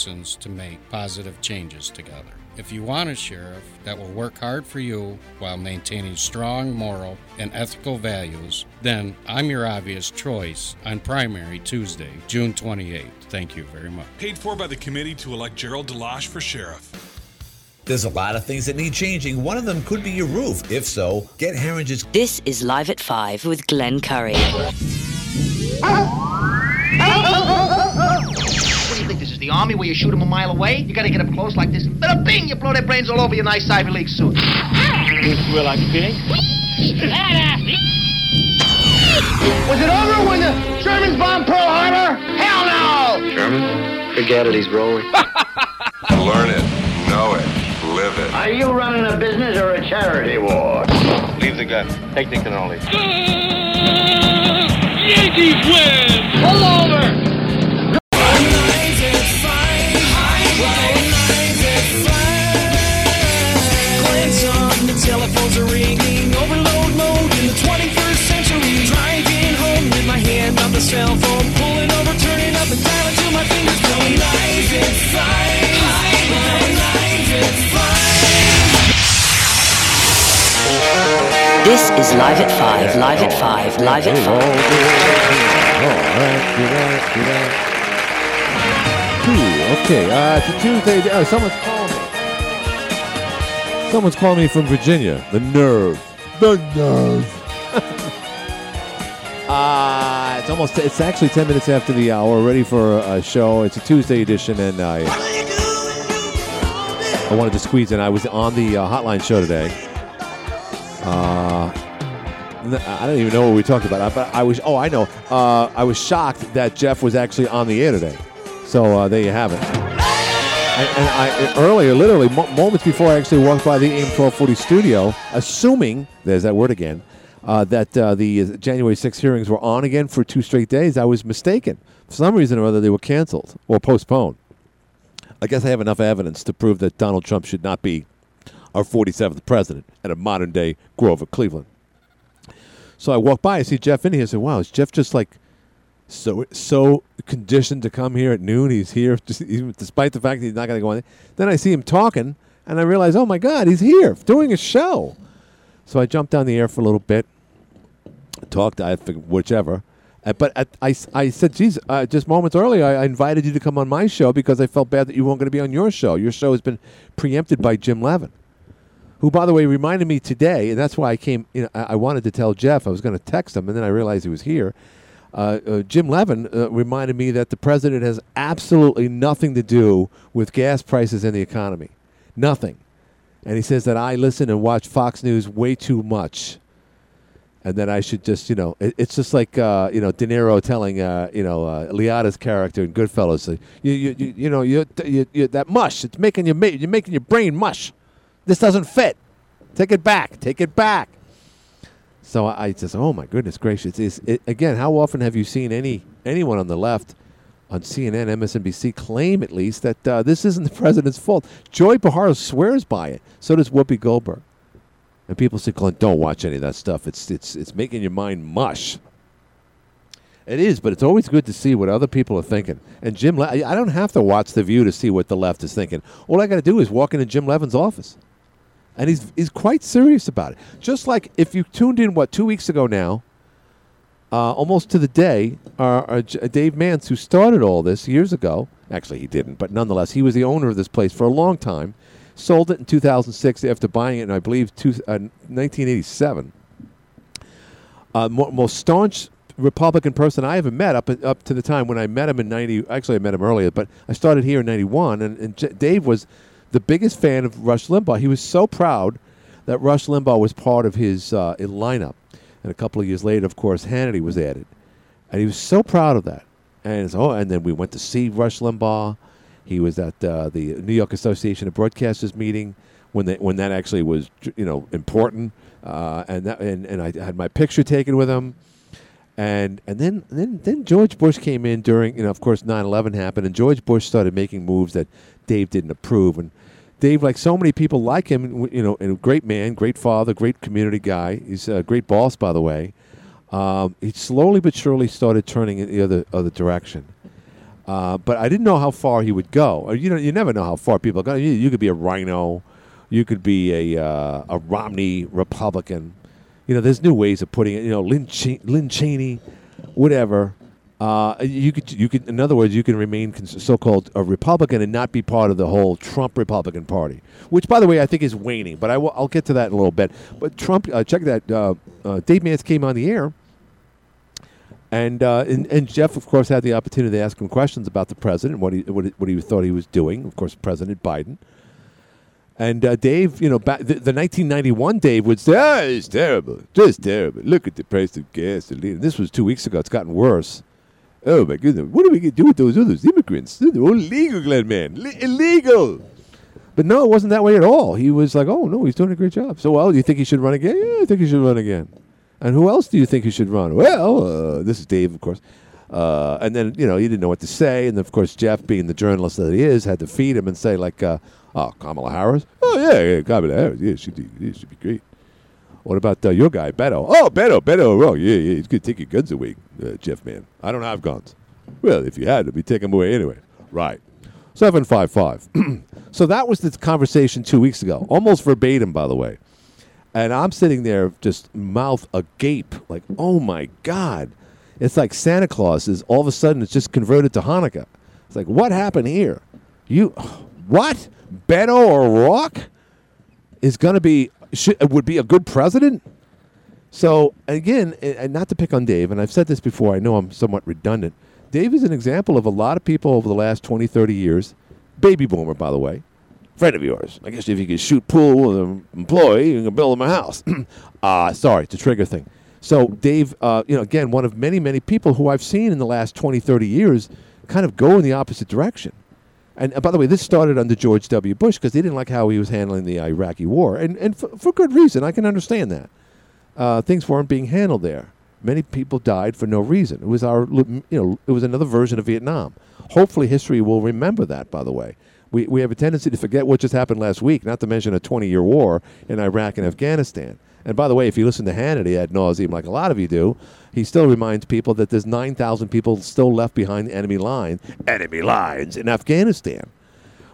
citizens to make positive changes together. If you want a sheriff that will work hard for you while maintaining strong moral and ethical values, then I'm your obvious choice on primary Tuesday, June 28th. Thank you very much. Paid for by the committee to elect Gerald Deloche for sheriff. There's a lot of things that need changing. One of them could be your roof. If so, get Herringer's. This is Live at 5 with Glenn Curry. the army where you shoot them a mile away? You gotta get up close like this. Bada bing! You blow their brains all over your nice Ivy League suit. Well, like pig. Was it over when the Germans bombed Pearl Harbor? Hell no! German? Forget it, he's rolling. Learn it, know it, live it. Are you running a business or a charity war? Leave the gun. Take the cannoli. Yankees win! Pull over! Cell phone, pulling over, turning up and dialing till my fingers going live at five. Live at five. This is Live at 5, Live at 5, Live at 5. Ooh, okay, uh, it's a Tuesday. Oh, someone's calling me. Someone's calling me from Virginia. The nerve. The nerve. Uh, it's almost, it's actually 10 minutes after the hour, ready for a show. It's a Tuesday edition, and I, I wanted to squeeze in. I was on the uh, hotline show today. Uh, I don't even know what we talked about, but I was, oh, I know. Uh, I was shocked that Jeff was actually on the air today. So uh, there you have it. And, and I earlier, literally mo- moments before I actually walked by the AM 1240 studio, assuming there's that word again, uh, that uh, the January 6 hearings were on again for two straight days, I was mistaken. For some reason or other, they were canceled or postponed. I guess I have enough evidence to prove that Donald Trump should not be our 47th president and a modern day Grover Cleveland. So I walk by, I see Jeff in here. I said, "Wow, is Jeff just like so so conditioned to come here at noon? He's here, just, even despite the fact that he's not going to go on." Then I see him talking, and I realize, "Oh my God, he's here doing a show." So I jumped down the air for a little bit, talked, I whichever. Uh, but I, I, I said, geez, uh, just moments earlier, I, I invited you to come on my show because I felt bad that you weren't going to be on your show. Your show has been preempted by Jim Levin who, by the way, reminded me today, and that's why I came. You know, I, I wanted to tell Jeff. I was going to text him, and then I realized he was here. Uh, uh, Jim Levin uh, reminded me that the president has absolutely nothing to do with gas prices and the economy, nothing. And he says that I listen and watch Fox News way too much, and that I should just, you know, it, it's just like uh, you know De Niro telling uh, you know uh, Liotta's character in Goodfellas, you, you, you, you know, you, you, you, that mush, it's making your you're making your brain mush. This doesn't fit. Take it back. Take it back. So I, I just, oh my goodness gracious! Is it, again, how often have you seen any anyone on the left, on CNN, MSNBC, claim at least that uh, this isn't the president's fault? Joy Behar swears by it. So does Whoopi Goldberg. And people say, Glenn, don't watch any of that stuff. It's it's it's making your mind mush. It is, but it's always good to see what other people are thinking. And Jim, Le- I I don't have to watch The View to see what the left is thinking. All I got to do is walk into Jim Levin's office, and he's he's quite serious about it. Just like if you tuned in, what two weeks ago now, uh, almost to the day, uh, uh, Dave Mance, who started all this years ago, actually he didn't, but nonetheless, he was the owner of this place for a long time. Sold it in 2006 after buying it in, I believe, two, uh, 1987 uh, mo- most staunch Republican person I ever met up up to the time when I met him in '90. Actually, I met him earlier, but I started here in '91, and, and J- Dave was the biggest fan of Rush Limbaugh. He was so proud that Rush Limbaugh was part of his uh, lineup, and a couple of years later, of course, Hannity was added, and he was so proud of that. And so, and then we went to see Rush Limbaugh. He was at uh, the New York Association of Broadcasters meeting when they, when that actually was you know important, uh, and that, and and I had my picture taken with him, and and then then then George Bush came in during you know of course 9/11 happened, and George Bush started making moves that Dave didn't approve, and Dave, like so many people like him, you know, a great man, great father, great community guy. He's a great boss, by the way. Um, he slowly but surely started turning in the other other direction. Uh, but I didn't know how far he would go. Or, You know, you never know how far people go. You, you could be a Rhino, you could be a uh, a Romney Republican. You know, there's new ways of putting it. You know, Lynn, Lynn Cheney, whatever. Uh, you could, you could, in other words, you can remain so-called a Republican and not be part of the whole Trump Republican Party, which, by the way, I think is waning. But I will, get to that in a little bit. But Trump, uh, check that. Uh, uh, Dave Mance came on the air, and, uh, and and Jeff, of course, had the opportunity to ask him questions about the president, what he what what he thought he was doing. Of course, President Biden. And uh, Dave, you know, the, the 1991 Dave would say, "Ah, it's terrible, just terrible. Look at the price of gasoline." This was two weeks ago. It's gotten worse. Oh my goodness, what are we going to do with those other immigrants? They're all illegal, Glenn man, Li- illegal. But no, it wasn't that way at all. He was like, "Oh no, he's doing a great job." So, well, do you think he should run again? Yeah, I think he should run again. And who else do you think he should run? Well, uh, this is Dave, of course. Uh, and then you know he didn't know what to say, and of course Jeff, being the journalist that he is, had to feed him and say like, uh, "Oh, Kamala Harris? Oh yeah, yeah, Kamala Harris. Yeah, she'd be, yeah, she'd be great." What about uh, your guy, Beto? Oh, Beto, Beto. Oh, yeah, yeah. He's going to take your guns away, uh, Jeff, man. I don't have guns. Well, if you had, it'd be them away anyway. Right. 755. so that was the conversation two weeks ago, almost verbatim, by the way. And I'm sitting there just mouth agape, like, oh my God. It's like Santa Claus is all of a sudden it's just converted to Hanukkah. It's like, what happened here? You, what? Beto or Rock? is going to be, should, would be a good president? So again, and not to pick on Dave, and I've said this before, I know I'm somewhat redundant. Dave is an example of a lot of people over the last 20, 30 years, baby boomer, by the way, friend of yours. I guess if you could shoot pool with an employee, you can build him a house. uh, sorry, it's a trigger thing. So Dave, uh, you know, again, one of many, many people who I've seen in the last 20, 30 years kind of go in the opposite direction. And uh, by the way, this started under George W. Bush because they didn't like how he was handling the Iraqi war, and and for, for good reason. I can understand that. Uh, things weren't being handled there. Many people died for no reason. It was our, you know, it was another version of Vietnam. Hopefully, history will remember that. By the way, we we have a tendency to forget what just happened last week. Not to mention a 20-year war in Iraq and Afghanistan. And by the way, if you listen to Hannity ad nauseum, like a lot of you do, he still reminds people that there's 9,000 people still left behind the enemy line, enemy lines in Afghanistan.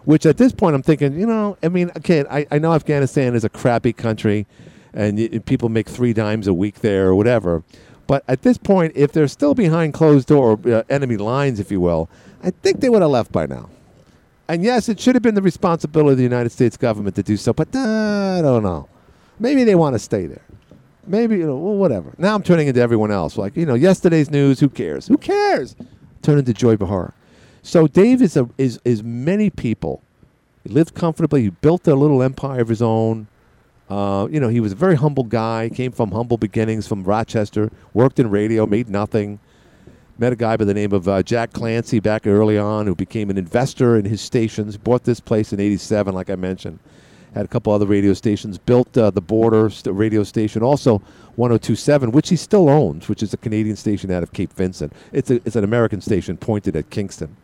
Which at this point I'm thinking, you know, I mean, okay, I, I know Afghanistan is a crappy country, and, y- and people make three dimes a week there or whatever. But at this point, if they're still behind closed door uh, enemy lines, if you will, I think they would have left by now. And yes, it should have been the responsibility of the United States government to do so, but uh, I don't know. Maybe they want to stay there. Maybe, you know, well, whatever. Now I'm turning into everyone else. Like, you know, yesterday's news, who cares? Who cares? Turn into Joy Behar. So Dave is, a, is, is many people. He lived comfortably. He built a little empire of his own. Uh, you know, he was a very humble guy, came from humble beginnings from Rochester, worked in radio, made nothing. Met a guy by the name of uh, Jack Clancy back early on who became an investor in his stations, bought this place in 87, like I mentioned. Had a couple other radio stations, built uh, the Border st- radio station, also 1027, which he still owns, which is a Canadian station out of Cape Vincent. It's, a, it's an American station pointed at Kingston.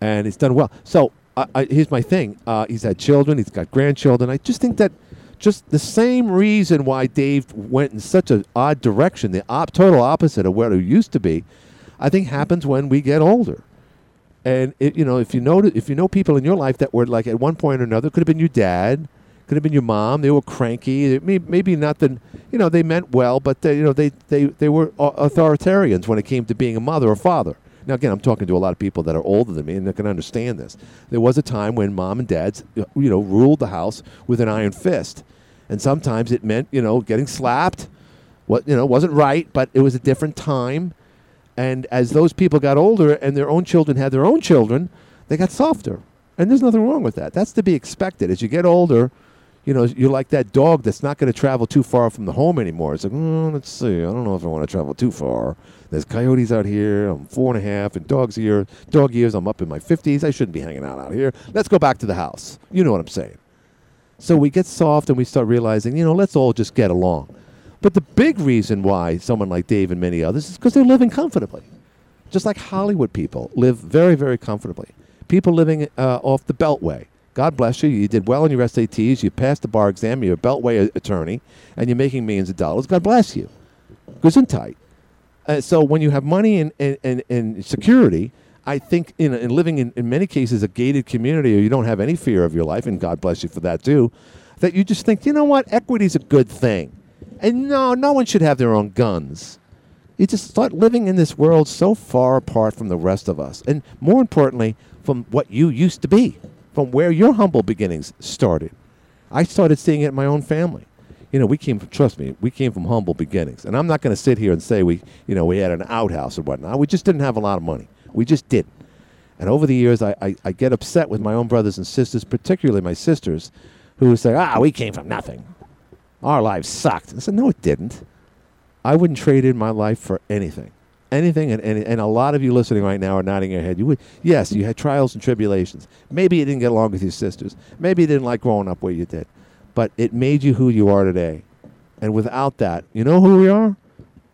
And he's done well. So I, I, here's my thing uh, he's had children, he's got grandchildren. I just think that just the same reason why Dave went in such an odd direction, the op- total opposite of where he used to be, I think happens when we get older. And it, you know, if you know if you know people in your life that were like at one point or another, could have been your dad, could have been your mom. They were cranky. May- Maybe not the, you know, they meant well, but they, you know, they they they were authoritarians when it came to being a mother or father. Now, again, I'm talking to a lot of people that are older than me and that can understand this. There was a time when mom and dads, uh, you know, ruled the house with an iron fist, and sometimes it meant, you know, getting slapped. What you know wasn't right, but it was a different time. And as those people got older and their own children had their own children, they got softer. And there's nothing wrong with that. That's to be expected. As you get older, you know, you're like that dog that's not going to travel too far from the home anymore. It's like, mm, let's see, I don't know if I want to travel too far. There's coyotes out here. I'm four and a half, and dogs here, dog years. I'm up in my 50s. I shouldn't be hanging out out here. Let's go back to the house. You know what I'm saying? So we get soft and we start realizing, you know, let's all just get along. But the big reason why someone like Dave and many others is because they're living comfortably. Just like Hollywood people live very, very comfortably. People living uh, off the Beltway. God bless you. You did well in your SATs. You passed the bar exam. You're a Beltway attorney, and you're making millions of dollars. God bless you. Gesundheit. Uh, so when you have money and, and, and, security, I think in, in living in, in many cases a gated community, or you don't have any fear of your life, and God bless you for that too, that you just think, you know what, equity's a good thing, and no, no one should have their own guns. You just start living in this world so far apart from the rest of us, and more importantly, from what you used to be, from where your humble beginnings started. I started seeing it in my own family. You know, we came from, trust me, we came from humble beginnings. And I'm not going to sit here and say we, you know, we had an outhouse or whatnot. We just didn't have a lot of money. We just didn't. And over the years, I, I, I get upset with my own brothers and sisters, particularly my sisters, who say, ah, we came from nothing. Our lives sucked. I said, no, it didn't. I wouldn't trade in my life for anything. Anything, and, and, and a lot of you listening right now are nodding your head. You would, yes, you had trials and tribulations. Maybe you didn't get along with your sisters. Maybe you didn't like growing up where you did but it made you who you are today. And without that, you know who we are?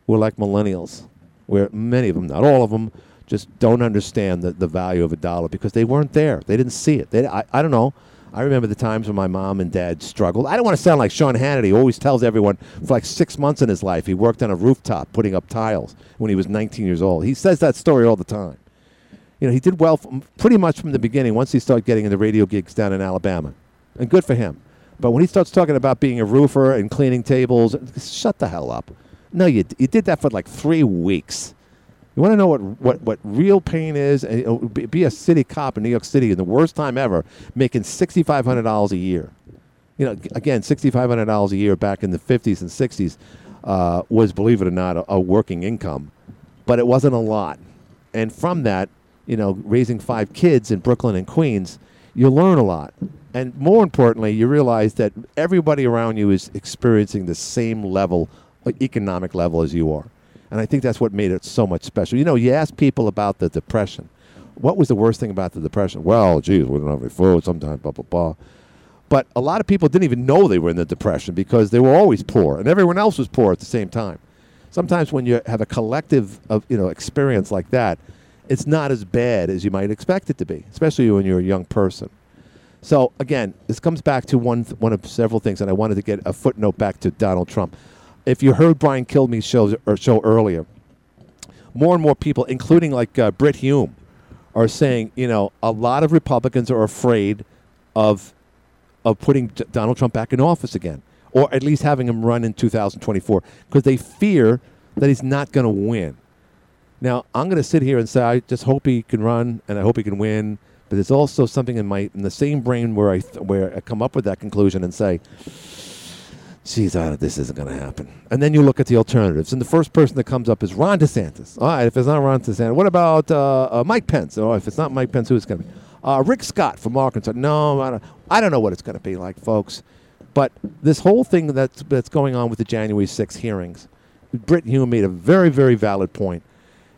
We're like millennials, where many of them, not all of them, just don't understand the, the value of a dollar because they weren't there. They didn't see it. They, I, I don't know. I remember the times when my mom and dad struggled. I don't want to sound like Sean Hannity. He always tells everyone for like six months in his life he worked on a rooftop putting up tiles when he was 19 years old. He says that story all the time. You know, he did well from, pretty much from the beginning once he started getting into radio gigs down in Alabama. And good for him. But when he starts talking about being a roofer and cleaning tables, shut the hell up. No, you, you did that for like three weeks. You want to know what, what, what real pain is? And, be, a city cop in New York City in the worst time ever, making $6,500 a year. You know, again, $6,500 a year back in the 50s and 60s uh, was, believe it or not, a, a working income. But it wasn't a lot. And from that, you know, raising five kids in Brooklyn and Queens, you learn a lot. And more importantly, you realize that everybody around you is experiencing the same level, uh, economic level as you are. And I think that's what made it so much special. You know, you ask people about the Depression. What was the worst thing about the Depression? Well, geez, we don't have any food sometimes, blah, blah, blah. But a lot of people didn't even know they were in the Depression because they were always poor, and everyone else was poor at the same time. Sometimes when you have a collective of, you know, experience like that, it's not as bad as you might expect it to be, especially when you're a young person. So again, this comes back to one th- one of several things, and I wanted to get a footnote back to Donald Trump. If you heard Brian Kilmeade's show or show earlier, more and more people, including like uh, Brit Hume, are saying, you know, a lot of Republicans are afraid of of putting D- Donald Trump back in office again, or at least having him run in 2024, because they fear that he's not going to win. Now, I'm going to sit here and say, I just hope he can run, and I hope he can win but there's also something in my in the same brain where I th- where I come up with that conclusion and say, "Geez, uh, this isn't going to happen." And then you look at the alternatives, and the first person that comes up is Ron DeSantis. All right, if it's not Ron DeSantis, what about uh, uh, Mike Pence? Or if it's not Mike Pence, who is going to be? Uh, Rick Scott from Arkansas. No, I don't, I don't know what it's going to be like, folks. But this whole thing that's that's going on with the January 6 hearings, Brit Hume made a very very valid point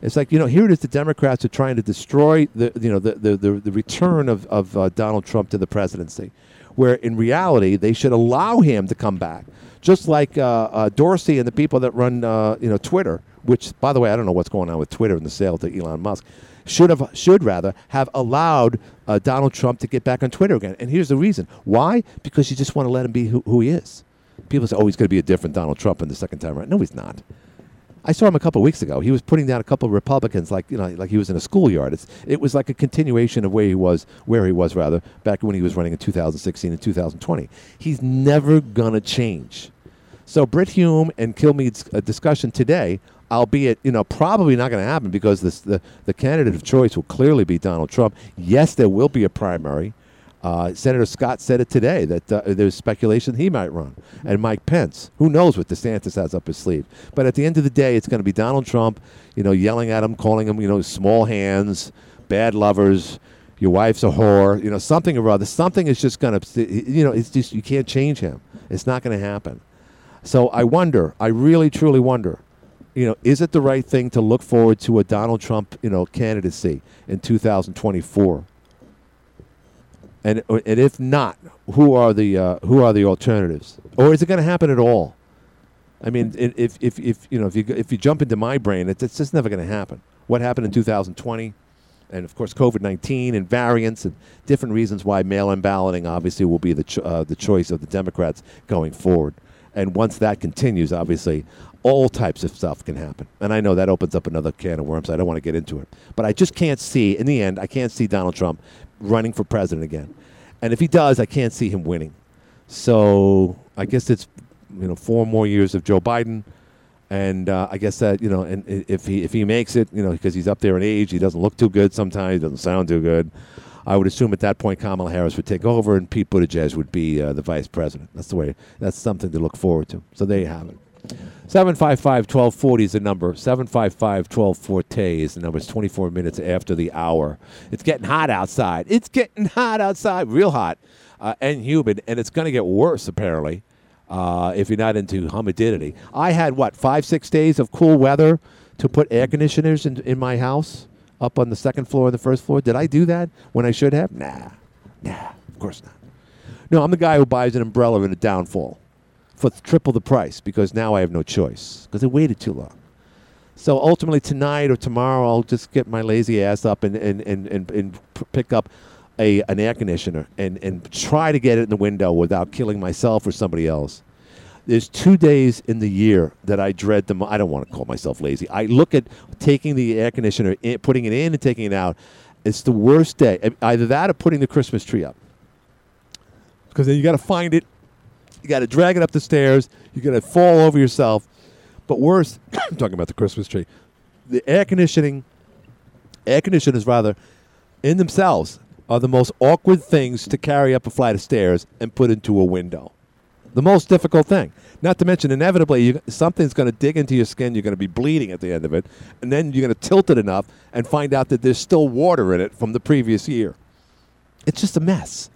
it's like you know, here it is. The Democrats are trying to destroy the you know the the, the, the return of of uh, Donald Trump to the presidency, where in reality they should allow him to come back, just like uh, uh, Dorsey and the people that run uh, you know Twitter. Which, by the way, I don't know what's going on with Twitter and the sale to Elon Musk. Should have should rather have allowed uh, Donald Trump to get back on Twitter again. And here's the reason: why? Because you just want to let him be who, who he is. People say, "Oh, he's going to be a different Donald Trump in the second time around." No, he's not. I saw him a couple weeks ago. He was putting down a couple of Republicans, like you know, like he was in a schoolyard. It's, it was like a continuation of where he was, where he was rather back when he was running in 2016 and 2020. He's never gonna change. So Brit Hume and Kilmeade's uh, discussion today, albeit you know probably not going to happen because this, the the candidate of choice will clearly be Donald Trump. Yes, there will be a primary. Uh, Senator Scott said it today that uh, there's speculation he might run, and Mike Pence. Who knows what DeSantis has up his sleeve? But at the end of the day, it's going to be Donald Trump, you know, yelling at him, calling him, you know, small hands, bad lovers. Your wife's a whore, you know, something or other. Something is just going to, you know, it's just you can't change him. It's not going to happen. So I wonder, I really truly wonder, you know, is it the right thing to look forward to a Donald Trump, you know, candidacy in 2024? And, and if not, who are the uh, who are the alternatives? Or is it going to happen at all? I mean, if, if, if you know if you if you jump into my brain, it's, it's just never going to happen. What happened in 2020, and of course COVID 19 and variants and different reasons why mail-in balloting obviously will be the cho- uh, the choice of the Democrats going forward. And once that continues, obviously, all types of stuff can happen. And I know that opens up another can of worms. I don't want to get into it. But I just can't see, in the end, I can't see Donald Trump running for president again. And if he does, I can't see him winning. So I guess it's you know four more years of Joe Biden, and uh, I guess that you know, and if he if he makes it, you know, because he's up there in age, he doesn't look too good sometimes, he doesn't sound too good. I would assume at that point Kamala Harris would take over, and Pete Buttigieg would be uh, the vice president. That's the way. That's something to look forward to. So there you have it. 755-1240 is the number. 755-1240 is the number. It's 24 minutes after the hour. It's getting hot outside. It's getting hot outside, real hot uh, and humid, and it's going to get worse apparently uh, if you're not into humidity. I had what five, six days of cool weather to put air conditioners in, in my house up on the second floor and the first floor. Did I do that when I should have? Nah, nah, of course not. No, I'm the guy who buys an umbrella in a downfall for triple the price because now I have no choice because I waited too long. So ultimately, tonight or tomorrow, I'll just get my lazy ass up and, and, and, and, and pick up a, an air conditioner and, and try to get it in the window without killing myself or somebody else. There's two days in the year that I dread the mo- I don't want to call myself lazy. I look at taking the air conditioner, in, putting it in and taking it out. It's the worst day. Either that or putting the Christmas tree up. Because then you got to find it, you got to drag it up the stairs, you're going to fall over yourself. But worse, I'm talking about the Christmas tree. The air conditioning, air conditioners rather, in themselves are the most awkward things to carry up a flight of stairs and put into a window. The most difficult thing. Not to mention, inevitably, you, something's going to dig into your skin. You're going to be bleeding at the end of it, and then you're going to tilt it enough and find out that there's still water in it from the previous year. It's just a mess.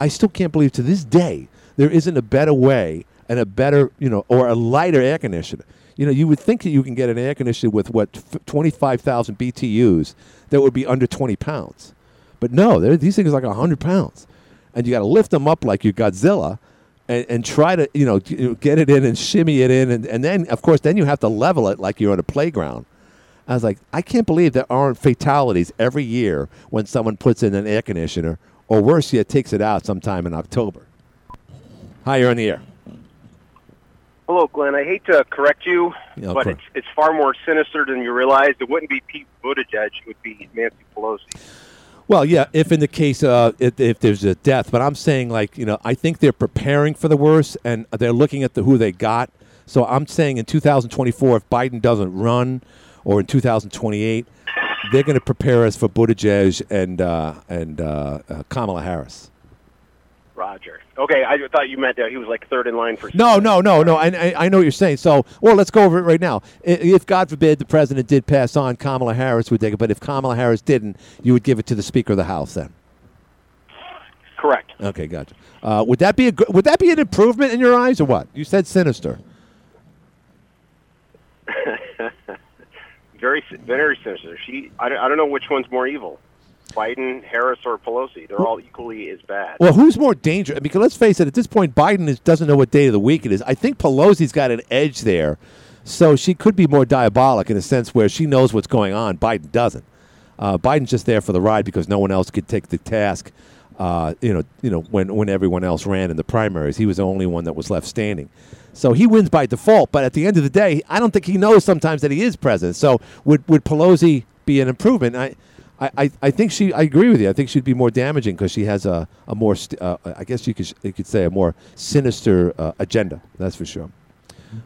I still can't believe to this day there isn't a better way and a better, you know, or a lighter air conditioner. You know, you would think that you can get an air conditioner with what f- 25,000 BTUs that would be under 20 pounds, but no, these things are like 100 pounds, and you got to lift them up like you're Godzilla, and, and try to you know get it in and shimmy it in, and, and then of course then you have to level it like you're on a playground. I was like, I can't believe there aren't fatalities every year when someone puts in an air conditioner, or worse yet, takes it out sometime in October. Hi, you're on the air. Hello, Glenn. I hate to correct you, Yeah, but it's, it's far more sinister than you realize. It wouldn't be Pete Buttigieg; it would be Nancy Pelosi. Well, yeah, if in the case uh, if, if there's a death, but I'm saying like you know I think they're preparing for the worst and they're looking at the who they got. So I'm saying in 2024, if Biden doesn't run, or in 2028, they're going to prepare us for Buttigieg and uh, and uh, uh, Kamala Harris. Roger. Okay, I thought you meant that he was like third in line for. No, no, no, no. I, I, I know what you're saying. So, well, let's go over it right now. If God forbid the president did pass on, Kamala Harris would take it. But if Kamala Harris didn't, you would give it to the Speaker of the House then. Correct. Okay, gotcha. Uh, would that be a would that be an improvement in your eyes or what? You said sinister. very, very sinister. She. I, I don't know which one's more evil, Biden, Harris, or Pelosi. They're all equally as bad. Well, who's more dangerous? Because let's face it, at this point, Biden is, doesn't know what day of the week it is. I think Pelosi's got an edge there, so she could be more diabolic in a sense where she knows what's going on. Biden doesn't. Uh, Biden's just there for the ride because no one else could take the task. Uh, you know, you know when when everyone else ran in the primaries, he was the only one that was left standing. So he wins by default. But at the end of the day, I don't think he knows sometimes that he is president. So would would Pelosi be an improvement? I. I, I, I think she. I agree with you. I think she'd be more damaging because she has a, a more. St- uh, I guess you could you could say a more sinister uh, agenda. That's for sure.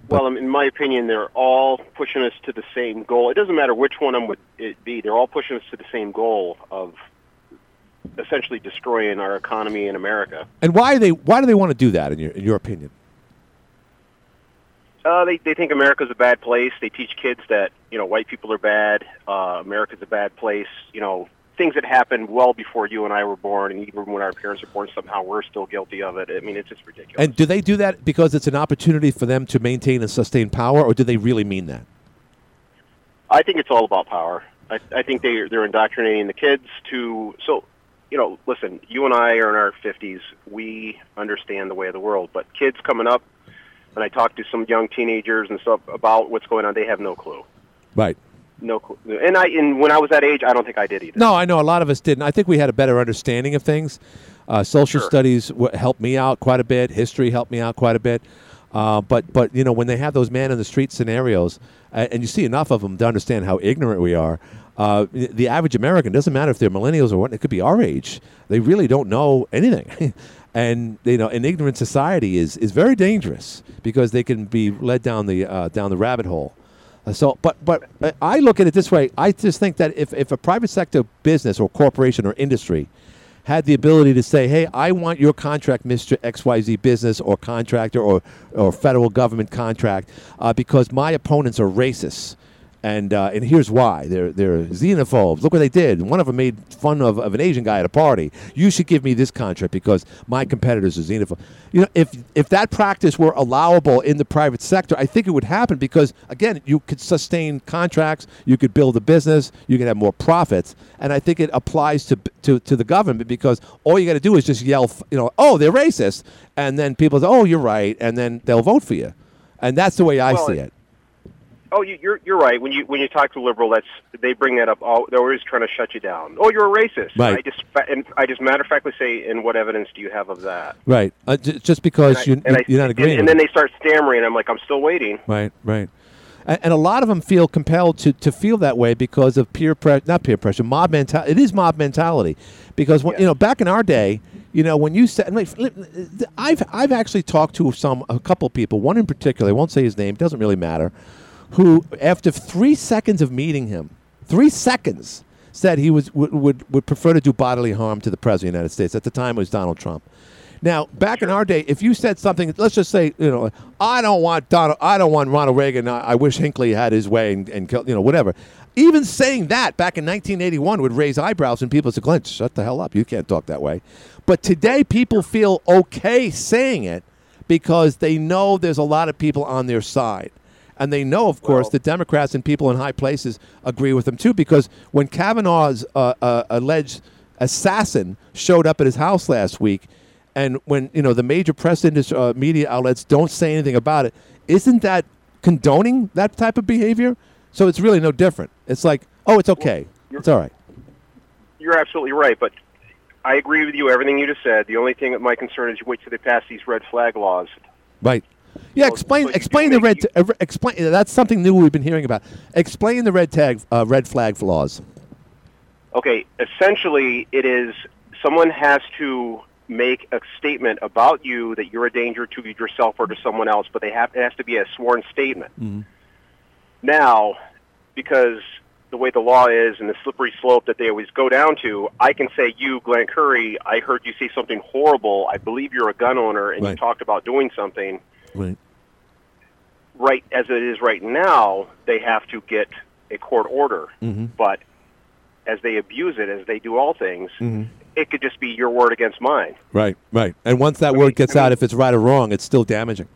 well, in my opinion, they're all pushing us to the same goal. It doesn't matter which one of them would it be. They're all pushing us to the same goal of essentially destroying our economy in America. And why they why do they want to do that in your in your opinion? Uh, they they think America's a bad place. They teach kids that you know white people are bad. Uh, America's a bad place. You know things that happened well before you and I were born, and even when our parents were born, somehow we're still guilty of it. I mean, it's just ridiculous. And do they do that because it's an opportunity for them to maintain and sustain power, or do they really mean that? I think it's all about power. I, I think they they're indoctrinating the kids to so. You know, listen. You and I are in our fifties. We understand the way of the world, but kids coming up, when I talk to some young teenagers and stuff about what's going on, they have no clue. Right. No clue. And I, and when I was that age, I don't think I did either. No, I know a lot of us didn't. I think we had a better understanding of things. Uh, social studies w- helped me out quite a bit. History helped me out quite a bit. Uh, but but you know when they have those man in the street scenarios, uh, and you see enough of them to understand how ignorant we are. Uh, the average American doesn't matter if they're millennials or what. It could be our age. They really don't know anything, and you know an ignorant society is is very dangerous because they can be led down the uh, down the rabbit hole. Uh, So, but but uh, I look at it this way. I just think that if, if a private sector business or corporation or industry had the ability to say, "Hey, I want your contract, Mister XYZ business or contractor or or federal government contract, uh, because my opponents are racists." And, uh, and here's why they're they're xenophobes. Look what they did. One of them made fun of, of an Asian guy at a party. You should give me this contract because my competitors are xenophobe. You know, if if that practice were allowable in the private sector, I think it would happen because again, you could sustain contracts, you could build a business, you could have more profits, and I think it applies to to, to the government because all you got to do is just yell, you know, oh they're racist, and then people say, oh you're right, and then they'll vote for you, and that's the way I Well, see it. Oh, you, you're you're right. When you when you talk to a liberal, that's they bring that up. All they're always trying to shut you down. Oh, you're a racist. Right. I just and I just matter of factly say, and what evidence do you have of that? Right. Uh, j- just because you, I, you're not agreeing. and with then they start stammering. I'm like, I'm still waiting. Right, right. And, and a lot of them feel compelled to, to feel that way because of peer pressure, not peer pressure, mob mentality. It is mob mentality. Because, when, you know, back in our day, you know, when you said, I've, I've actually talked to some, a couple people, one in particular, I won't say his name, doesn't really matter, who, after three seconds of meeting him, three seconds, said he was, would, would, would prefer to do bodily harm to the President of the United States. At the time, it was Donald Trump. Now, back in our day, if you said something, let's just say, you know, I don't want Donald, I don't want Ronald Reagan. I, I wish Hinckley had his way and, and you know, whatever. Even saying that back in 1981 would raise eyebrows, and people said, "Glenn, shut the hell up. You can't talk that way." But today, people feel okay saying it because they know there's a lot of people on their side. And they know, of course, that Democrats and people in high places agree with them too. Because when Kavanaugh's uh, uh, alleged assassin showed up at his house last week, and when you know the major press industry, uh, media outlets don't say anything about it, isn't that condoning that type of behavior? So it's really no different. It's like, oh, it's okay, it's all right. You're absolutely right, but I agree with you. Everything you just said. The only thing that my concern is you wait till they pass these red flag laws. Right. Yeah, explain explain the red. uh, explain that's something new we've been hearing about. Explain the red tag, uh, red flag flaws. Okay, essentially, it is someone has to make a statement about you that you're a danger to yourself or to someone else, but they have it has to be a sworn statement. Now, because the way the law is and the slippery slope that they always go down to, I can say, you, Glenn Curry, I heard you say something horrible. I believe you're a gun owner and you talked about doing something. Right. Right as it is right now, they have to get a court order. Mm-hmm. But as they abuse it, as they do all things, Mhm. it could just be your word against mine. Right. Right. And once that word gets out, if it's right or wrong, it's still damaging.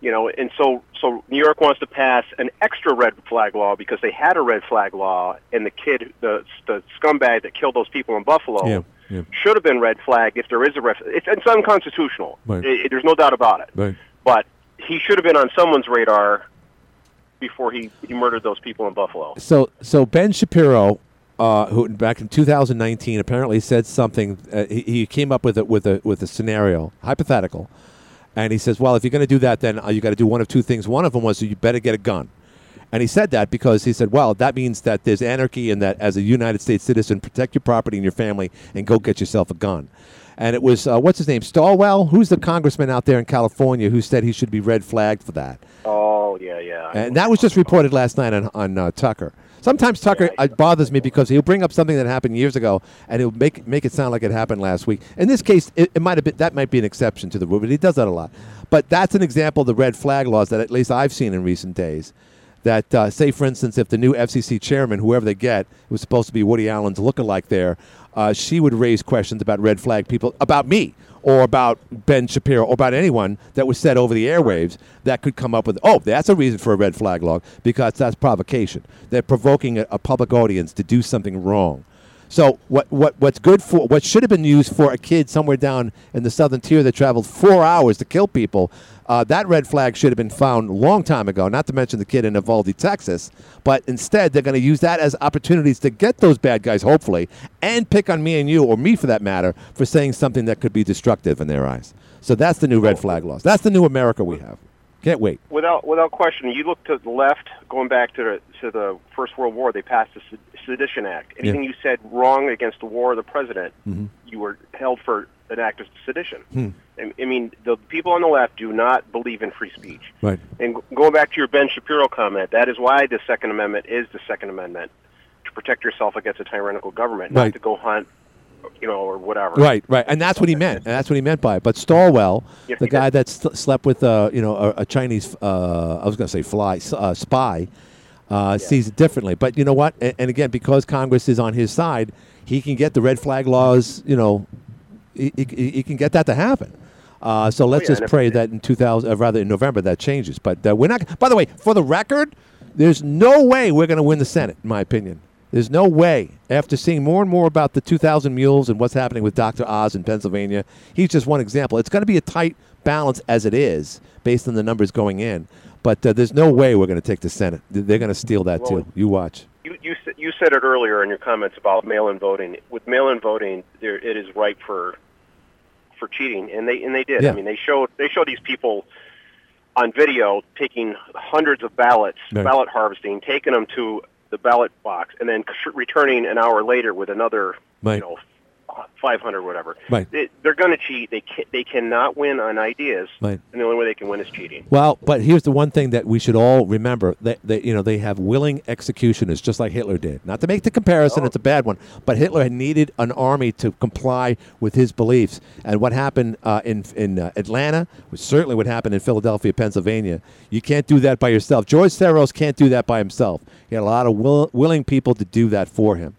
You know, and so so New York wants to pass an extra red flag law because they had a red flag law, and the kid, the the scumbag that killed those people in Buffalo, Yeah. Yeah. should have been red flagged if there is a red. It's, it's unconstitutional. Right. It- it- there's no doubt about it. Right. But he should have been on someone's radar before he, he murdered those people in Buffalo. So so Ben Shapiro, uh, who back in 2019 apparently said something. Uh, he, he came up with a, with a with a scenario hypothetical, and he says, "Well, if you're going to do that, then uh, you got to do one of two things. One of them was you better get a gun." And he said that because he said, "Well, that means that there's anarchy, and that as a United States citizen, protect your property and your family, and go get yourself a gun." And it was uh, what's his name, Swalwell, who's the congressman out there in California who said he should be red flagged for that. Oh yeah, yeah. And that was just reported last night on, on uh, Tucker. Sometimes Tucker uh, bothers me because he'll bring up something that happened years ago and he'll make make it sound like it happened last week. In this case, it, it might have been that might be an exception to the rule, but he does that a lot. But that's an example of the red flag laws that at least I've seen in recent days. That uh, say, for instance, if the new FCC chairman, whoever they get, was supposed to be Woody Allen's lookalike there, uh, she would raise questions about red flag people, about me, or about Ben Shapiro, or about anyone that was said over the airwaves that could come up with, oh, that's a reason for a red flag law because that's provocation. They're provoking a, a public audience to do something wrong. So what, what what's good for what should have been used for a kid somewhere down in the southern tier that traveled four hours to kill people, uh, that red flag should have been found a long time ago. Not to mention the kid in Uvalde, Texas. But instead, they're going to use that as opportunities to get those bad guys, hopefully, and pick on me and you, or me for that matter, for saying something that could be destructive in their eyes. So that's the new red flag laws. That's the new America we have. Can't wait. Without without question, you look to the left, going back to the, to the First World War, they passed the Sedition Act. Anything you said wrong against the war or the president, Mhm. you were held for an act of sedition. Hmm. I I mean, the people on the left do not believe in free speech. Right. And going back to your Ben Shapiro comment, that is why the Second Amendment is the Second Amendment to protect yourself against a tyrannical government, Right. not to go hunt, you know, or whatever. Right, right, and that's what he meant. And that's what he meant by it. But Swalwell, Yes, the he guy that st- slept with, uh, you know, a, a Chinese, uh, I was going to say fly uh, spy, uh, sees it differently. But you know what? And, and again, because Congress is on his side, he can get the red flag laws. You know, he, he, he can get that to happen. Uh, so let's Oh, yeah, just pray that in 2000, uh, rather in November, that changes. But uh, we're not. By the way, for the record, there's no way we're going to win the Senate, in my opinion. There's no way. After seeing more and more about the 2,000 mules and what's happening with Dr. Oz in Pennsylvania, he's just one example. It's going to be a tight balance as it is, based on the numbers going in. But uh, there's no way we're going to take the Senate. They're going to steal that Well, too. You watch. You, you, you said it earlier in your comments about mail-in voting. With mail-in voting, there, it is ripe for for cheating, and they and they did. Yeah. I mean, they showed they showed these people on video taking hundreds of ballots, Right. ballot harvesting, taking them to the ballot box, and then returning an hour later with another, Right. you know, 500 whatever. Right. They, they're going to cheat. They can, they cannot win on ideas, Right. and the only way they can win is cheating. Well, but here's the one thing that we should all remember: that, that you know they have willing executioners, just like Hitler did. Not to make the comparison; it's a bad one. But Hitler had needed an army to comply with his beliefs, and what happened uh, in in uh, Atlanta was certainly what happened in Philadelphia, Pennsylvania. You can't do that by yourself. George Soros can't do that by himself. He had a lot of will, willing people to do that for him,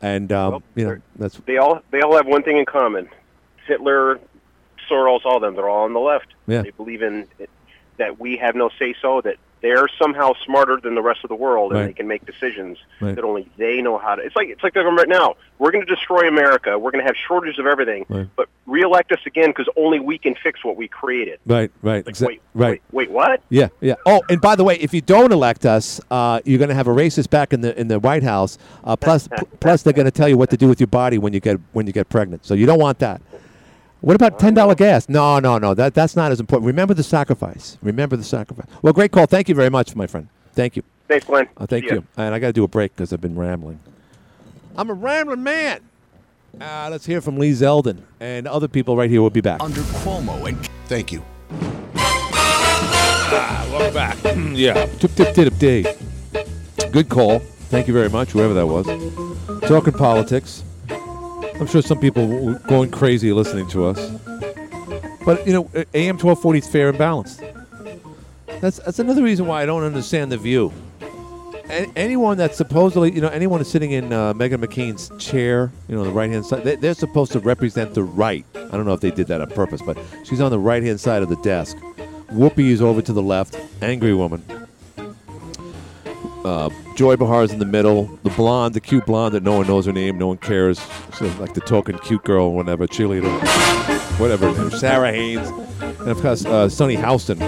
and um, you know that's They all they all have one thing in common: Hitler, Soros, all of them. They're all on the left. Yeah. They believe in it, that we have no say so. That they're somehow smarter than the rest of the world, and Right. they can make decisions Right. that only they know how to. It's like it's like the government right now. We're going to destroy America. We're going to have shortages of everything. Right. But reelect us again because only we can fix what we created. right, right, Like, exa- wait, right. Wait, what? Yeah, yeah. Oh, and by the way, if you don't elect us, uh, you're going to have a racist back in the in the White House. Uh, plus, pl- plus they're going to tell you what to do with your body when you get when you get pregnant. So you don't want that. What about ten dollar gas? No, no, no. That that's not as important. Remember the sacrifice. Remember the sacrifice. Well, great call. Thank you very much, my friend. Thank you. Thanks, Glenn. Uh, thank See ya. you. And I got to do a break because I've been rambling. I'm a rambling man. Uh, let's hear from Lee Zeldin and other people right here. We'll be back. Under Cuomo and Thank you. welcome back. yeah. Tip, tip, tip, day. Good call. Thank you very much, whoever that was. Talking politics. I'm sure some people were going crazy listening to us. But, you know, AM 1240 is fair and balanced. That's, that's another reason why I don't understand The View. A- anyone that's supposedly, you know, anyone that's sitting in uh, Meghan McCain's chair, you know, the right hand side, they, they're supposed to represent the right. I don't know if they did that on purpose, but she's on the right hand side of the desk. Whoopi is over to the left, angry woman. Uh, Joy Behar's in the middle. The blonde, the cute blonde that no one knows her name, no one cares. She's like the token cute girl, whatever, cheerleader, whatever. is. Sara Haines, and of course uh, Sunny Hostin.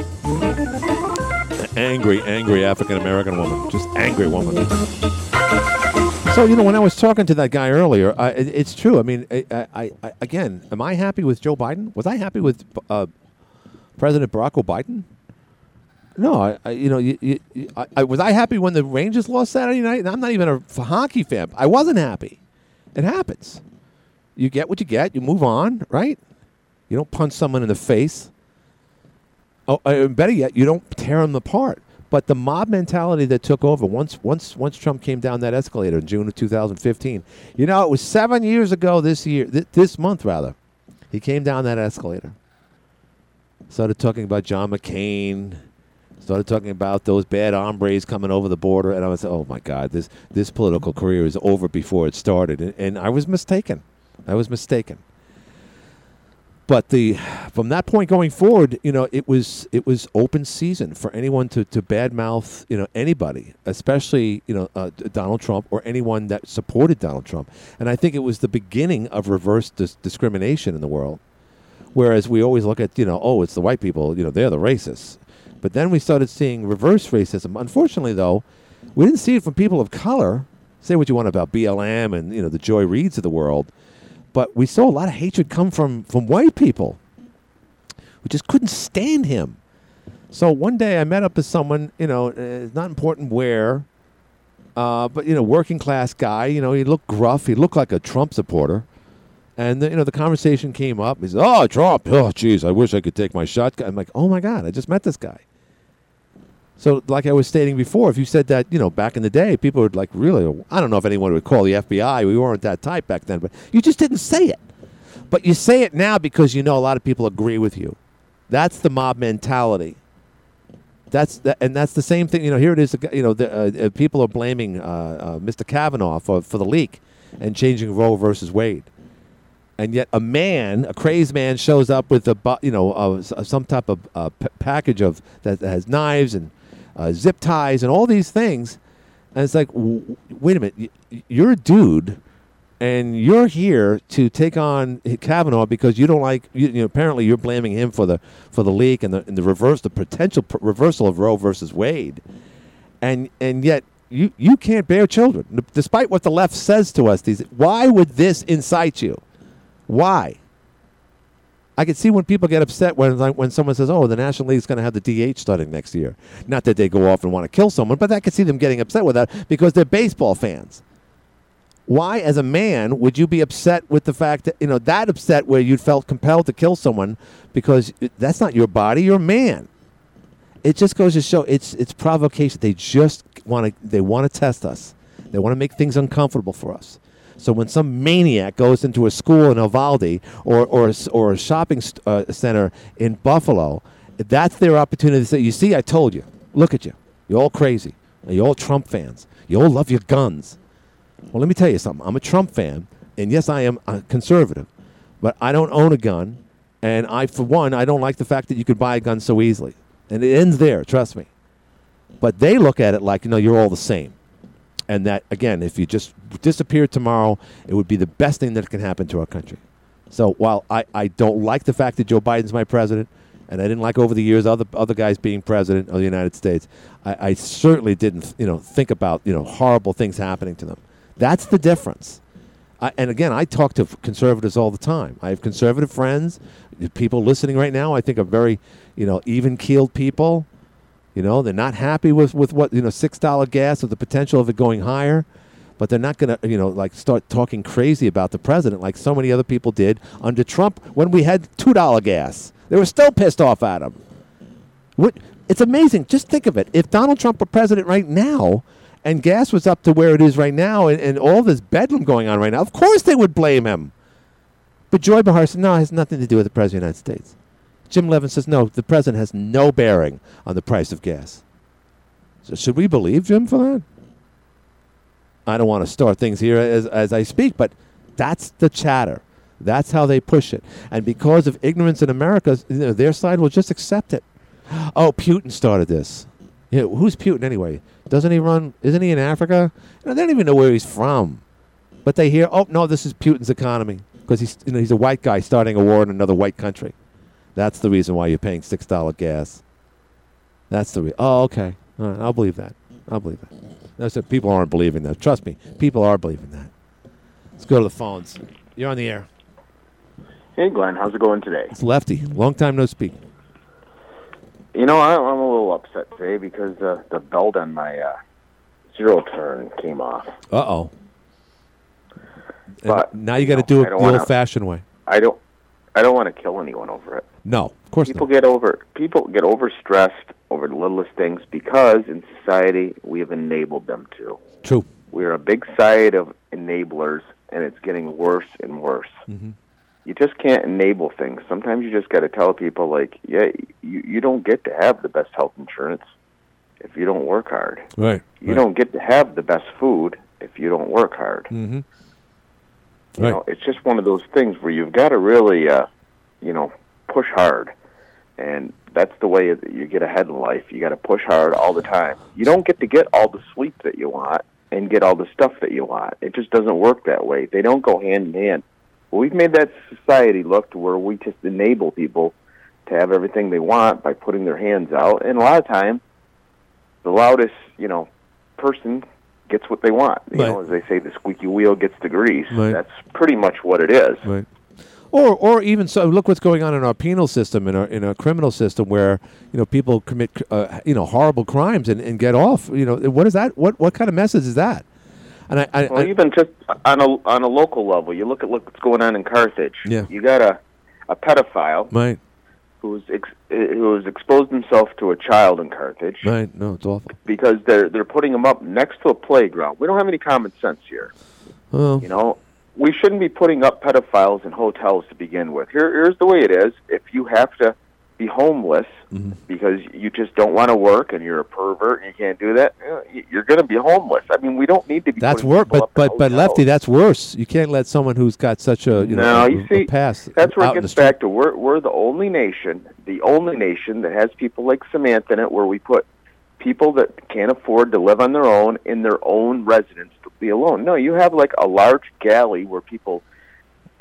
Angry, angry African American woman, just angry woman. So you know, when I was talking to that guy earlier, I, it, it's true. I mean, I, I, I, again, am I happy with Joe Biden? Was I happy with uh, President Barack Obama? No, I, I you know, you, you, I, I, was I happy when the Rangers lost Saturday night? And I'm not even a hockey fan. I wasn't happy. It happens. You get what you get. You move on, right? You don't punch someone in the face. Oh, uh, and better yet, you don't tear them apart. But the mob mentality that took over once, once, once Trump came down that escalator in June of 2015. You know, it was seven years ago this year, th- this month rather. He came down that escalator. Started talking about John McCain. Started talking about those bad hombres coming over the border, and I was, oh my God, this this political career is over before it started, and, and I was mistaken. I was mistaken. but the from that point going forward, you know, it was it was open season for anyone to to badmouth you know anybody, especially you know uh, Donald Trump or anyone that supported Donald Trump. And I think it was the beginning of reverse dis- discrimination in the world. Whereas we always look at you know oh it's the white people you know they're the racists, but then we started seeing reverse racism. Unfortunately, though, we didn't see it from people of color. Say what you want about BLM and you know the Joy Reids of the world but we saw a lot of hatred come from from white people who just couldn't stand him. So one day I met up with someone, you know, uh, not important where, uh, but you know, working class guy. You know, he looked gruff. He looked like a Trump supporter. And the, you know, the conversation came up. He said, "Oh, Trump. Oh, jeez, I wish I could take my shot." I'm like, "Oh my God, I just met this guy." So, like I was stating before, if you said that, you know, back in the day, people would like really. I don't know if anyone would call the FBI. We weren't that type back then, but you just didn't say it. But you say it now because you know a lot of people agree with you. That's the mob mentality. That's the, and that's the same thing. You know, here it is. You know, the, uh, uh, people are blaming uh, uh, Mr. Kavanaugh for for the leak and changing Roe versus Wade. And yet, a man, a crazed man, shows up with a you know uh, s- some type of uh, package of that has knives and uh, zip ties and all these things. And it's like, w- wait a minute, you're a dude, and you're here to take on Kavanaugh because you don't like. You, you know, apparently, you're blaming him for the for the leak and the and the reverse, the potential pr- reversal of Roe versus Wade, and and yet. You, you can't bear children, despite what the left says to us. These why would this incite you? Why? I can see when people get upset when like, when someone says, "Oh, the National League's going to have the DH starting next year." Not that they go off and want to kill someone, but I can see them getting upset with that because they're baseball fans. Why, as a man, would you be upset with the fact that you know that upset where you felt compelled to kill someone because that's not your body, you're a man. It just goes to show it's it's provocation. They just want to they want to test us. They want to make things uncomfortable for us. So when some maniac goes into a school in Uvalde or or or a shopping st- uh, center in Buffalo, that's their opportunity to say, "You see, I told you. Look at you. You're all crazy. You're all Trump fans. You all love your guns." Well, let me tell you something. I'm a Trump fan, and yes, I am a conservative, but I don't own a gun, and I, for one, I don't like the fact that you could buy a gun so easily, and it ends there. Trust me. But they look at it like, you know, you're all the same, and that again, if you just disappeared tomorrow, it would be the best thing that can happen to our country. So while I, I don't like the fact that Joe Biden's my president, and I didn't like over the years other other guys being president of the United States, I, I certainly didn't you know think about you know horrible things happening to them. That's the difference. I, and again, I talk to conservatives all the time. I have conservative friends, people listening right now. I think are very, you know, even keeled people. You know, they're not happy with, with what you know six dollar gas with the potential of it going higher, but they're not going to you know like start talking crazy about the president like so many other people did under Trump when we had two dollar gas. They were still pissed off at him. What? It's amazing. Just think of it. If Donald Trump were president right now, and gas was up to where it is right now, and, and all this bedlam going on right now, of course they would blame him. But Joy Behar said, no, it has nothing to do with the President of the United States. Jim Levin says, no, the President has no bearing on the price of gas. So should we believe Jim for that? I don't want to start things here as, as I speak, but that's the chatter. That's how they push it. And because of ignorance in America, you know, their side will just accept it. Oh, Putin started this. You know, who's Putin anyway? Doesn't he run? Isn't he in Africa? You know, they don't even know where he's from. But they hear, oh no, this is Putin's economy because he's you know he's a white guy starting a war in another white country. That's the reason why you're paying six dollar gas. That's the reason. oh okay, All right, I'll believe that. I'll believe that. No, so people aren't believing that. Trust me, people are believing that. Let's go to the phones. You're on the air. Hey, Glenn, how's it going today? It's Lefty. Long time no speak. You know, I, I'm a little upset today because uh, the belt on my uh, zero turn came off. Uh oh. But, now you got to do it the old-fashioned way. I don't, I don't want to kill anyone over it. No, of course people get over people get overstressed over the littlest things because in society we have enabled them to. True. We're a big side of enablers, and it's getting worse and worse. Mm-hmm. You just can't enable things. Sometimes you just got to tell people, like, yeah, you you don't get to have the best health insurance if you don't work hard. Right. You don't get to have the best food if you don't work hard. Mm-hmm. You know, it's just one of those things where you've got to really uh, you know, push hard, and that's the way that you get ahead in life. You got to push hard all the time. You don't get to get all the sleep that you want and get all the stuff that you want. It just doesn't work that way. They don't go hand in hand. We've made that society look to where we just enable people to have everything they want by putting their hands out, and a lot of time, the loudest, you know, person gets what they want. You Right. know, as they say, the squeaky wheel gets the grease. Right. That's pretty much what it is. Right. Or, or even so, look what's going on in our penal system, in our in our criminal system, where you know people commit uh, you know horrible crimes and, and get off. You know, what is that? What what kind of message is that? And I, I, Well, I even just on a on a local level, you look at look what's going on in Carthage. Yeah. You got a a pedophile right, who's ex, who has exposed himself to a child in Carthage right, no, it's awful. because they're they're putting him up next to a playground. We don't have any common sense here. Well, You know, we shouldn't be putting up pedophiles in hotels to begin with. Here, here's the way it is: if you have to be homeless Mm-hmm. because you just don't want to work and you're a pervert and you can't do that, you're going to be homeless. I mean, we don't need to be. that's worse. But but but lefty, that's worse. You can't let someone who's got such a you know No, a, you a see, past. That's where it gets back to we're we're the only nation, the only nation that has people like Samantha in it, where we put people that can't afford to live on their own in their own residence be alone. No, you have like a large galley where people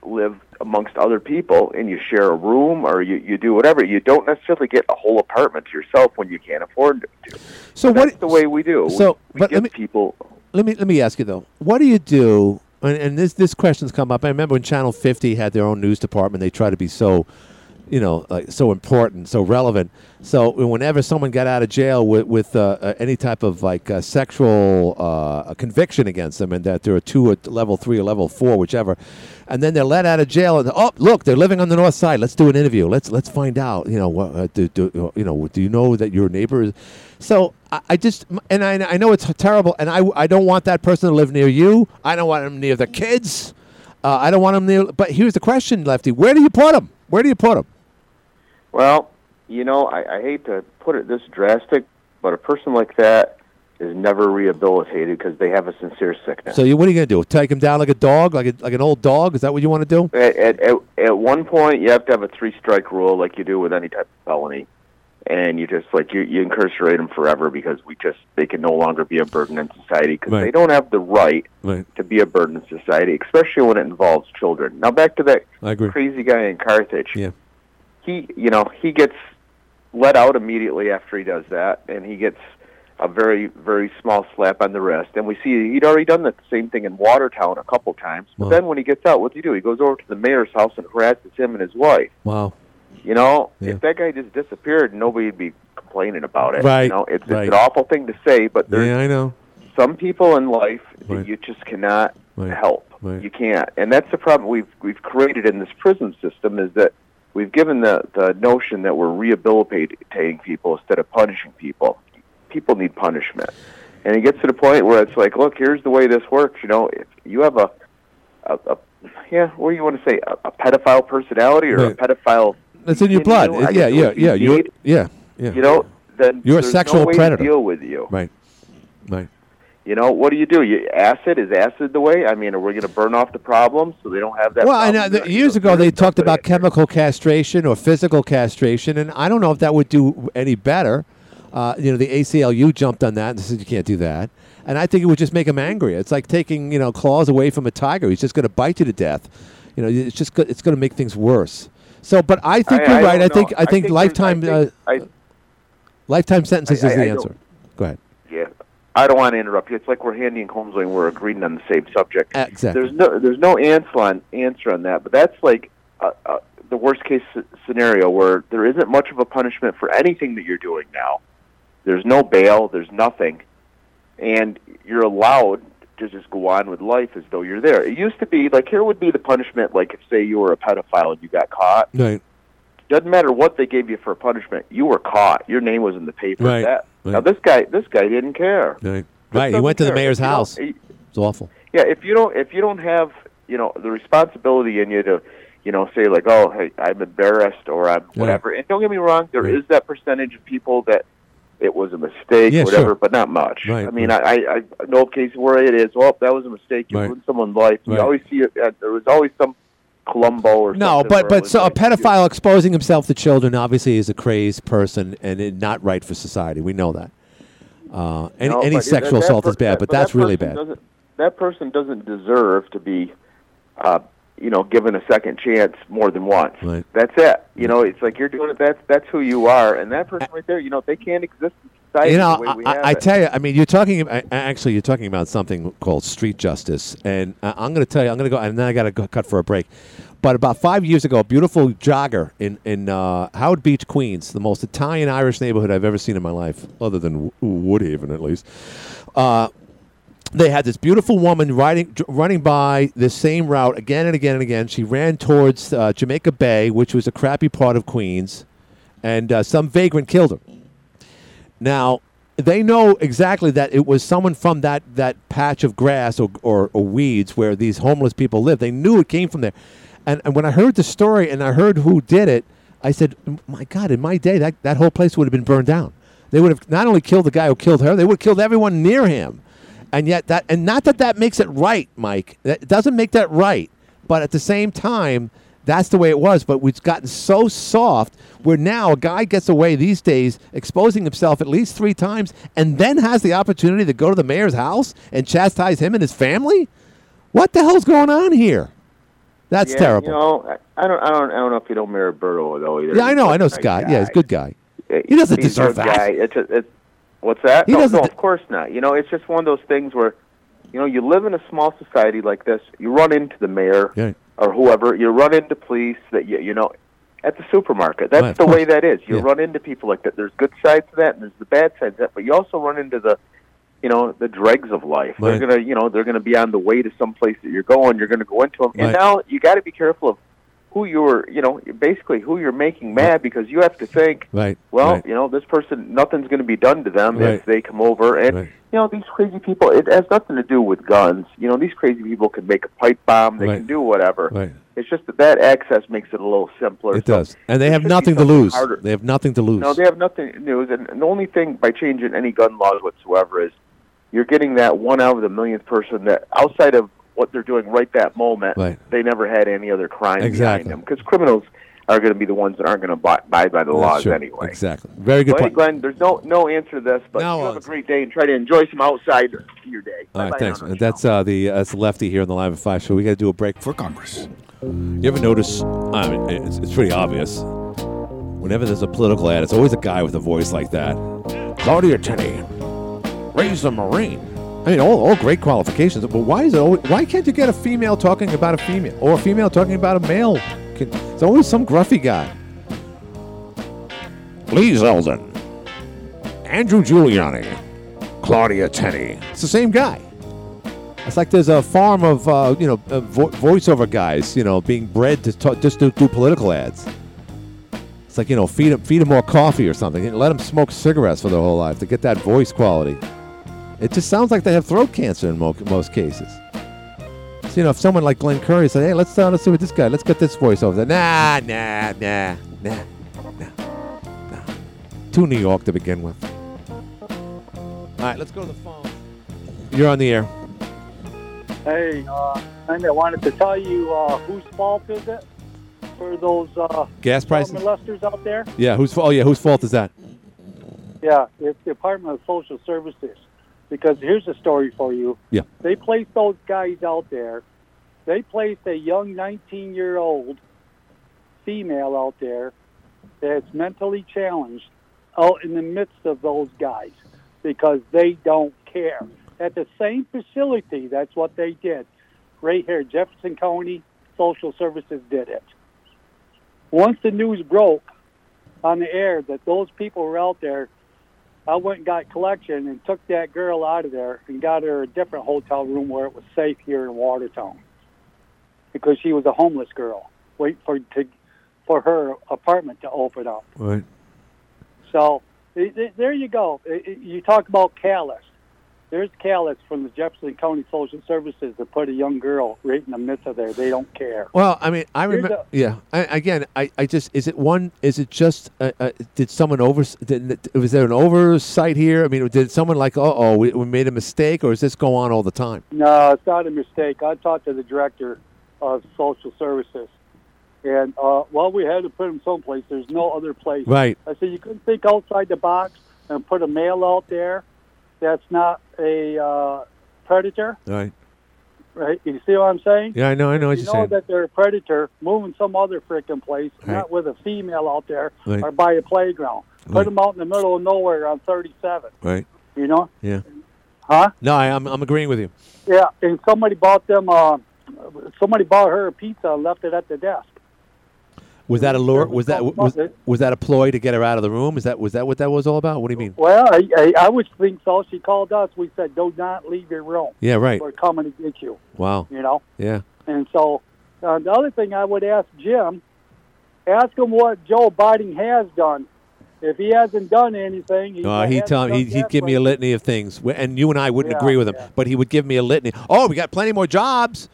live amongst other people, and you share a room or you you do whatever. You don't necessarily get a whole apartment to yourself when you can't afford to. So That's what? the way we do. So, we, but we let give me- people. let me let me ask you though. What do you do? And, and this this question's come up. I remember when Channel 50 had their own news department. They try to be so, you know, like so important, so relevant. So whenever someone got out of jail with with uh, uh, any type of like uh, sexual uh, conviction against them, and that they're a two, or level three, or level four, whichever, and then they're let out of jail, and oh look, they're living on the north side. Let's do an interview. Let's let's find out. You know, what uh, do, do you know? Do you know that your neighbor is? So I, I just and I, I know it's terrible, and I I don't want that person to live near you. I don't want them near the kids. Uh, I don't want them near. But here's the question, Lefty: Where do you put them? Where do you put them? Well, you know, I, I hate to put it this drastic, but a person like that is never rehabilitated because they have a sincere sickness. So you, what are you going to do? Take them down like a dog, like a, like an old dog? Is that what you want to do? At, at, at, at one point, you have to have a three strike rule, like you do with any type of felony, and you just like you, you incarcerate them forever because we just they can no longer be a burden in society because Right. they don't have the right Right. to be a burden in society, especially when it involves children. Now back to that crazy guy in Carthage. Yeah. He, you know, he gets let out immediately after he does that, and he gets a very, very small slap on the wrist. And we see he'd already done the same thing in Watertown a couple times. But Wow. then when he gets out, what does he do? He goes over to the mayor's house and harasses him and his wife. Wow. You know, Yeah. if that guy just disappeared, nobody'd be complaining about it. Right, You know, it's, right. it's an awful thing to say, but there's Yeah, I know. some people in life Right. that you just cannot Right. help. You can't, and that's the problem we've we've created in this prison system is that we've given the the notion that we're rehabilitating people instead of punishing people. People need punishment, and it gets to the point where it's like, look, here's the way this works. You know, if you have a a, a yeah, what do you want to say, a, a pedophile personality or Right. a pedophile? It's in your you blood. know, yeah, yeah, yeah. You're, yeah, yeah. You know, then You're a sexual no predator. To deal with you. Right. Right. You know, what do you do? You acid is acid the way? I mean, are we going to burn off the problem so they don't have that? Well, uh, the, years ago they talked about chemical castration or physical castration, and I don't know if that would do any better. Uh, you know, the ACLU jumped on that and said you can't do that, and I think it would just make him angrier. It's like taking you know claws away from a tiger; he's just going to bite you to death. You know, it's just it's going to make things worse. So, but I think I- you're I right. I think know. I I think think lifetime I uh, think- lifetime sentences I- is the I answer. Go ahead. I don't want to interrupt you. It's like we're Hannity and Colmes and we're agreeing on the same subject. Exactly. There's no there's no answer on answer on that, but that's like uh, uh, the worst case scenario where there isn't much of a punishment for anything that you're doing now. There's no bail. There's nothing, and you're allowed to just go on with life as though you're there. It used to be like here would be the punishment, like if say you were a pedophile and you got caught. Right. Doesn't matter what they gave you for a punishment. You were caught. Your name was in the paper. Right, That, right. Now this guy, this guy didn't care. Right. Right. He went to the mayor's house. he- It's awful. yeah, if you don't, if you don't have, you know, the responsibility in you to, you know, say like, oh, hey, I'm embarrassed or I'm Yeah. whatever. And don't get me wrong, there is Right. that percentage of people that it was a mistake, Yeah, whatever, sure. but not much. Right, I mean, I, I, I know cases where it is. Well, that was a mistake. You Right. ruined someone's life. You Right. always see it. Uh, there was always some Columbo or No, something. but but so a pedophile exposing himself to children obviously is a crazed person and it, not right for society. We know that. Uh, any No, any sexual that assault per- is bad, that- but that that's really bad. That person doesn't deserve to be, uh, you know, given a second chance more than once. Right. That's it. You know, it's like you're doing it. That's that's who you are, and that person right there, you know, they can't exist in society You know, the I, I tell you, I mean, you're talking. Actually, you're talking about something called street justice, and I'm going to tell you, I'm going to go, and then I got to go cut for a break. But about five years ago, a beautiful jogger in in uh, Howard Beach, Queens, the most Italian Irish neighborhood I've ever seen in my life, other than Woodhaven at least. Uh, they had this beautiful woman riding, running by this same route again and again and again. She ran towards uh, Jamaica Bay, which was a crappy part of Queens, and uh, some vagrant killed her. Now, they know exactly that it was someone from that, that patch of grass or, or, or weeds where these homeless people live. They knew it came from there. And, and when I heard the story and I heard who did it, I said, my God, in my day, that, that whole place would have been burned down. They would have not only killed the guy who killed her, they would have killed everyone near him. And yet that, and not that that makes it right, Mike. That it doesn't make that right. But at the same time, that's the way it was. But we've gotten so soft where now a guy gets away these days exposing himself at least three times and then has the opportunity to go to the mayor's house and chastise him and his family? What the hell's going on here? That's Yeah, terrible. You know, I don't, I don't, I don't know if you know Mayor Berto though either. yeah, I know. I know Scott. Yeah, he's a good guy. He doesn't He's deserve that. Guy. It's, a, it's what's that? He no, doesn't no, of course not. You know, it's just one of those things where, you know, you live in a small society like this. You run into the mayor Yeah. Or whoever. You run into police that you, you know, at the supermarket. That's Right, the way that is. You Yeah. run into people like that. There's good sides to that, and there's the bad sides to that. But you also run into the, you know, the dregs of life. Right. They're gonna, you know, they're gonna be on the way to some place that you're going. You're gonna go into them, and now you got to be careful of who you're, you know, basically who you're making mad because you have to think, Right. well, right. you know, this person, nothing's going to be done to them Right. if they come over. And, Right. you know, these crazy people, it has nothing to do with guns. You know, these crazy people can make a pipe bomb, they can do whatever. Right. It's just that that access makes it a little simpler. It So does. And they have nothing to lose. harder. They have nothing to lose. No, they have nothing to. And and the only thing by changing any gun laws whatsoever is you're getting that one out of the millionth person that outside of what they're doing right that moment, Right. they never had any other crime Exactly. behind them. Because criminals are going to be the ones that aren't going to abide by the That's laws true. anyway. Exactly. Very good hey, point. Glenn, there's no no answer to this, but No you have a great day and try to enjoy some outside your day. All right, Bye-bye thanks. That's uh, the uh, that's Lefty here on the Live at Five show. We got to do a break For Congress. You ever notice? I mean, it's, it's pretty obvious. Whenever there's a political ad, it's always a guy with a voice like that. Claudia Tenney, raise a Marine. I mean, all, all great qualifications, but why is it? Always, why can't you get a female talking about a female, or a female talking about a male? Can- It's always some gruffy guy. Lee Zeldin, Andrew Giuliani, Claudia Tenney. It's the same guy. It's like there's a farm of uh, you know uh, vo- voiceover guys, you know, being bred to talk, just to do political ads. It's like you know, feed them feed them more coffee or something, and let them smoke cigarettes for their whole life to get that voice quality. It just sounds like they have throat cancer in mo- most cases. So you know, if someone like Glenn Curry said, "Hey, let's uh, let's see what this guy, let's get this voice over there," nah, nah, nah, nah, nah, nah. To New York to begin with. All right, let's go to the phone. You're on the air. Hey, uh, and I wanted to tell you uh, whose fault is it for those uh, Gas prices? molesters out there? Yeah, whose fault? Oh, yeah, whose fault is that? Yeah, it's the Department of Social Services. Because here's a story for you. Yeah. They placed those guys out there. They placed a young 19 year old female out there that's mentally challenged out in the midst of those guys because they don't care. At the same facility, that's what they did. Right here, Jefferson County Social Services did it. Once the news broke on the air that those people were out there, I went and got collection and took that girl out of there and got her a different hotel room where it was safe here in Watertown because she was a homeless girl waiting for to for her apartment to open up. Right. So i- i- there you go. I- I- You talk about callous. There's callous from the Jefferson County Social Services to put a young girl right in the midst of there. They don't care. Well, I mean, I remember. Yeah. I, again, I, I just is it one? Is it just? Uh, uh, did someone over? Did, was there an oversight here? I mean, did someone like, oh, oh, we, we made a mistake, or is this go on all the time? No, it's not a mistake. I talked to the director of social services. And uh, well, we had to put them someplace. There's no other place. Right. I said you couldn't think outside the box and put a male out there that's not a uh, predator, Right. right? You see what I'm saying? Yeah, I know. I know what you you're know saying. that they're a predator, moving some other freaking place, Right. not with a female out there Right. or by a playground. Put them out in the middle of nowhere on 37. Right. You know? Yeah. Huh? No, I, I'm I'm agreeing with you. Yeah. And somebody bought them. Uh, somebody bought her a pizza and left it at the desk. Was that a lure? Was that was, was that a ploy to get her out of the room? Is that was that what that was all about? What do you mean? Well, I, I, I would think so. She called us. We said, "Do not leave your room. Yeah, right. We're coming to get you." Wow. You know. Yeah. And so uh, the other thing I would ask Jim, ask him what Joe Biden has done. If he hasn't done anything, he Uh, he tell he, he'd give me a litany of things, and you and I wouldn't Yeah, agree with him, but he would give me a litany. Oh, we got plenty more jobs.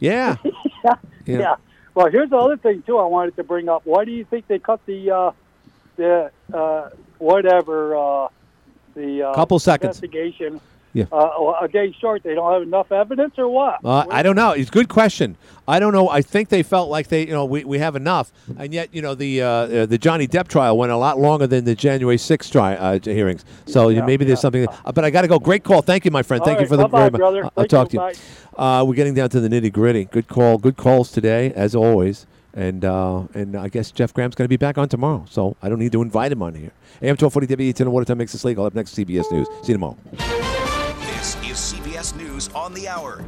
Yeah. yeah. Yeah. Well, here's the other thing too. I wanted to bring up. Why do you think they cut the uh, the uh, whatever uh, the uh, Couple seconds. investigation Yeah. uh, a day short? They don't have enough evidence, or what? Uh, I don't know. It's a good question. I don't know. I think they felt like they, you know, we, we have enough, and yet, you know, the uh, uh, the Johnny Depp trial went a lot longer than the January 6th tri- uh, hearings. So Yeah, maybe there's something. uh, but I got to go. Great call. Thank you, my friend. All Thank you right, for the bye-bye, very much. brother. I'll- Thank talk you. to you. Uh, we're getting down to the nitty gritty. Good call. Good calls today, as always. And uh, and I guess Jeff Graham's going to be back on tomorrow, so I don't need to invite him on here. AM 1240 WATN Water Time makes us legal. Up next, CBS News. See you tomorrow. News on the Hour.